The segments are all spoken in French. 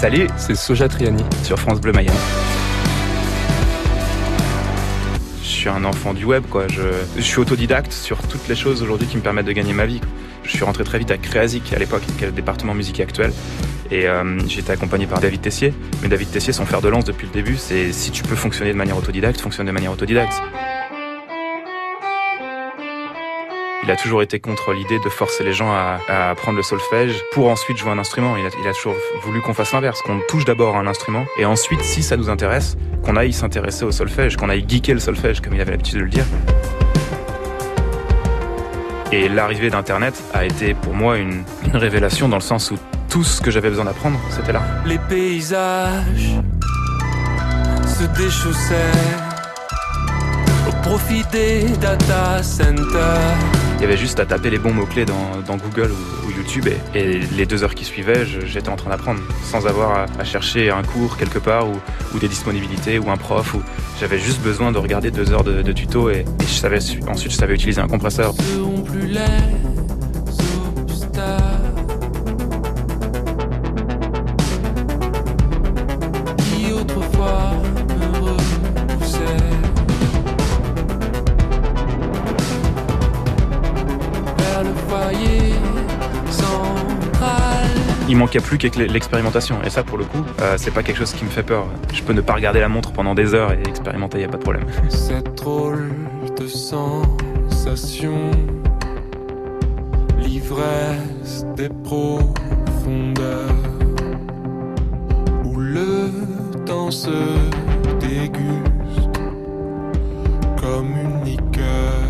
Salut, c'est Soja Triani sur France Bleu Mayenne. Je suis un enfant du web, quoi. Je, suis autodidacte sur toutes les choses aujourd'hui qui me permettent de gagner ma vie. Je suis rentré très vite à Créasic à l'époque, qui est le département musique actuel. Et euh, j'ai été accompagné par David Tessier. Mais David Tessier, son fer de lance depuis le début, c'est si tu peux fonctionner de manière autodidacte, fonctionne de manière autodidacte. Il a toujours été contre l'idée de forcer les gens à, apprendre le solfège pour ensuite jouer un instrument. Il a, toujours voulu qu'on fasse l'inverse, qu'on touche d'abord un instrument et ensuite, si ça nous intéresse, qu'on aille s'intéresser au solfège, qu'on aille geeker le solfège, comme il avait l'habitude de le dire. Et l'arrivée d'Internet a été pour moi une, révélation dans le sens où tout ce que j'avais besoin d'apprendre, c'était là. Les paysages se déchaussaient au profit des data centers. Il y avait juste à taper les bons mots-clés dans, Google ou, YouTube et, les deux heures qui suivaient, j'étais en train d'apprendre sans avoir à, chercher un cours quelque part ou, des disponibilités ou un prof. J'avais juste besoin de regarder deux heures de, tuto et, je savais, ensuite je savais utiliser un compresseur. Il manquait plus qu'avec l'expérimentation. Et ça, pour le coup, euh, c'est pas quelque chose qui me fait peur. Je peux ne pas regarder la montre pendant des heures et expérimenter, y a pas de problème. Cette drôle de sensation, l'ivresse des profondeurs, où le temps se déguste comme une liqueur.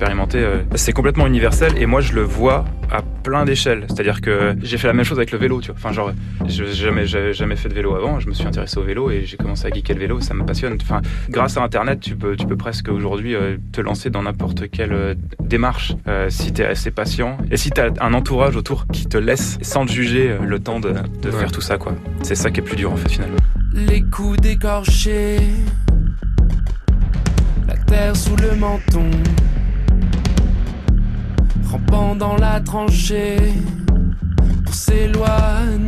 Euh, c'est complètement universel et moi je le vois à plein d'échelles. C'est-à-dire que j'ai fait la même chose avec le vélo, tu vois. Enfin, genre, j'ai jamais, jamais fait de vélo avant. Je me suis intéressé au vélo et j'ai commencé à geeker le vélo. Ça me passionne. Enfin, grâce à Internet, tu peux, tu peux presque aujourd'hui euh, te lancer dans n'importe quelle euh, démarche euh, si tu es assez patient et si tu as un entourage autour qui te laisse sans te juger le temps de, de faire tout ça, quoi. C'est ça qui est plus dur en fait finalement. Les coups décorchés, la terre sous le menton rampant dans la tranchée pour s'éloigner